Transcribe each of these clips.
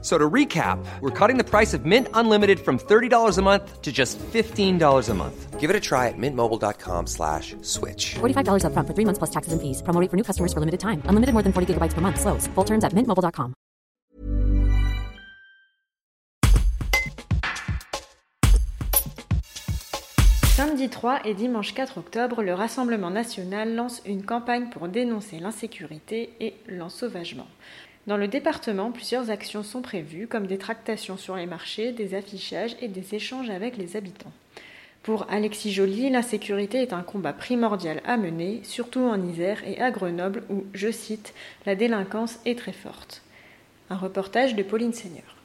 So to recap, we're cutting the price of Mint Unlimited from $30 a month to just $15 a month. Give it a try at mintmobile.com slash switch. $45 upfront for three months plus taxes and fees. Promo rate for new customers for limited time. Unlimited more than 40 gigabytes per month. Slows. Full terms at mintmobile.com. Samedi 3 et dimanche 4 octobre, le Rassemblement national lance une campagne pour dénoncer l'insécurité et l'ensauvagement. Dans le département, plusieurs actions sont prévues, comme des tractations sur les marchés, des affichages et des échanges avec les habitants. Pour Alexis Joly, l'insécurité est un combat primordial à mener, surtout en Isère et à Grenoble où, je cite, la délinquance est très forte. Un reportage de Pauline Seigneur.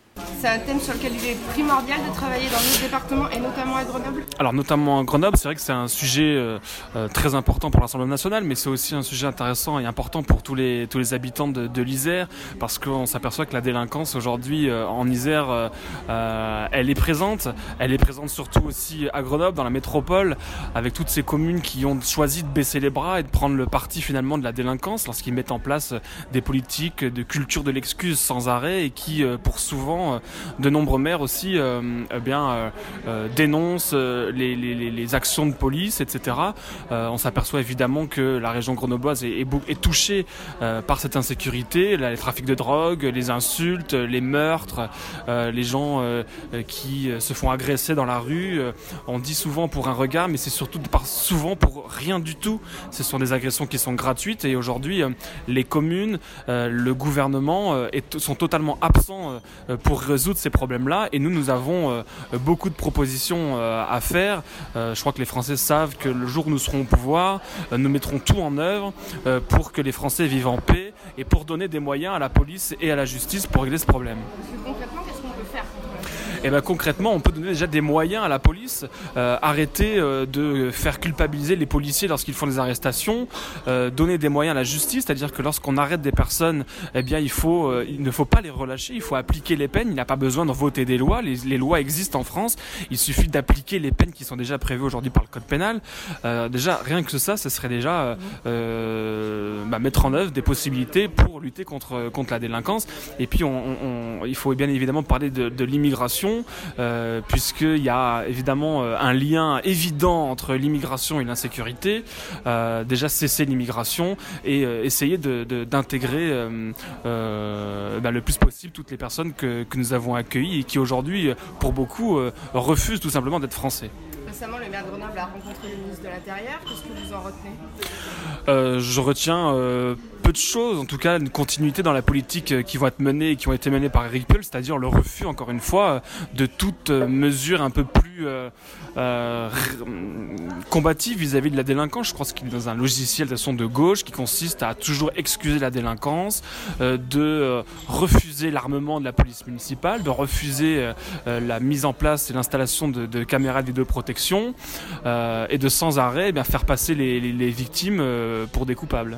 C'est un thème sur lequel il est primordial de travailler dans notre département et notamment à Grenoble Alors notamment à Grenoble, c'est vrai que c'est un sujet euh, euh, très important pour l'Assemblée nationale, mais c'est aussi un sujet intéressant et important pour tous les, tous les habitants de, l'Isère, parce qu'on s'aperçoit que la délinquance aujourd'hui euh, en Isère, elle est présente. Elle est présente surtout aussi à Grenoble, dans la métropole, avec toutes ces communes qui ont choisi de baisser les bras et de prendre le parti finalement de la délinquance lorsqu'ils mettent en place des politiques de culture de l'excuse sans arrêt et qui, pour souvent, euh, de nombreux maires aussi euh, eh bien, euh, dénoncent les, actions de police, etc. On s'aperçoit évidemment que la région grenobloise est, touchée par cette insécurité, les trafics de drogue, les insultes, les meurtres, les gens qui se font agresser dans la rue. On dit souvent pour un regard, mais c'est surtout souvent pour rien du tout. Ce sont des agressions qui sont gratuites et aujourd'hui, les communes, le gouvernement sont totalement absents euh, pour résoudre ces problèmes-là. Et nous, nous avons euh, beaucoup de propositions euh, à faire. Euh, je crois que les Français savent que le jour où nous serons au pouvoir, nous mettrons tout en œuvre pour que les Français vivent en paix et pour donner des moyens à la police et à la justice pour régler ce problème. Concrètement, qu'est-ce qu'on peut faire Et ben concrètement, on peut donner déjà des moyens à la police, euh, arrêter euh, de faire culpabiliser les policiers lorsqu'ils font des arrestations, euh, donner des moyens à la justice, c'est-à-dire que lorsqu'on arrête des personnes, eh bien il faut, euh, il ne faut pas les relâcher, il faut appliquer les peines. Il n'a pas besoin de voter des lois, les, les lois existent en France. Il suffit d'appliquer les peines qui sont déjà prévues aujourd'hui par le code pénal. Euh, déjà rien que ça, ce serait déjà euh, bah, mettre en œuvre des possibilités pour lutter contre contre la délinquance. Et puis on, il faut bien évidemment parler de, l'immigration, euh, puisqu'il y a évidemment euh, un lien évident entre l'immigration et l'insécurité. Euh, déjà cesser l'immigration et euh, essayer d'intégrer euh, euh, bah, le plus possible toutes les personnes que, que nous avons accueillies et qui aujourd'hui, euh, pour beaucoup, euh, refusent tout simplement d'être français. Récemment, le maire de Grenoble a rencontré le ministre de l'Intérieur. Qu'est-ce que vous en retenez? Euh, je retiens euh, peu de choses, en tout cas une continuité dans la politique euh, qui vont être menées et qui ont été menées par Eric c'est-à-dire le refus, encore une fois, euh, de toute euh, mesure un peu plus euh, r- combative vis-à-vis de la délinquance. Je crois qu'il est dans un logiciel de façon de gauche qui consiste à toujours excuser la délinquance, euh, de refuser l'armement de la police municipale, de refuser la mise en place et l'installation de, de caméras de vidéoprotection euh, et de sans arrêt eh bien, faire passer les, les- les victimes pour des coupables.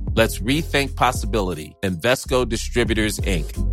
Let's rethink possibility. Invesco Distributors, Inc.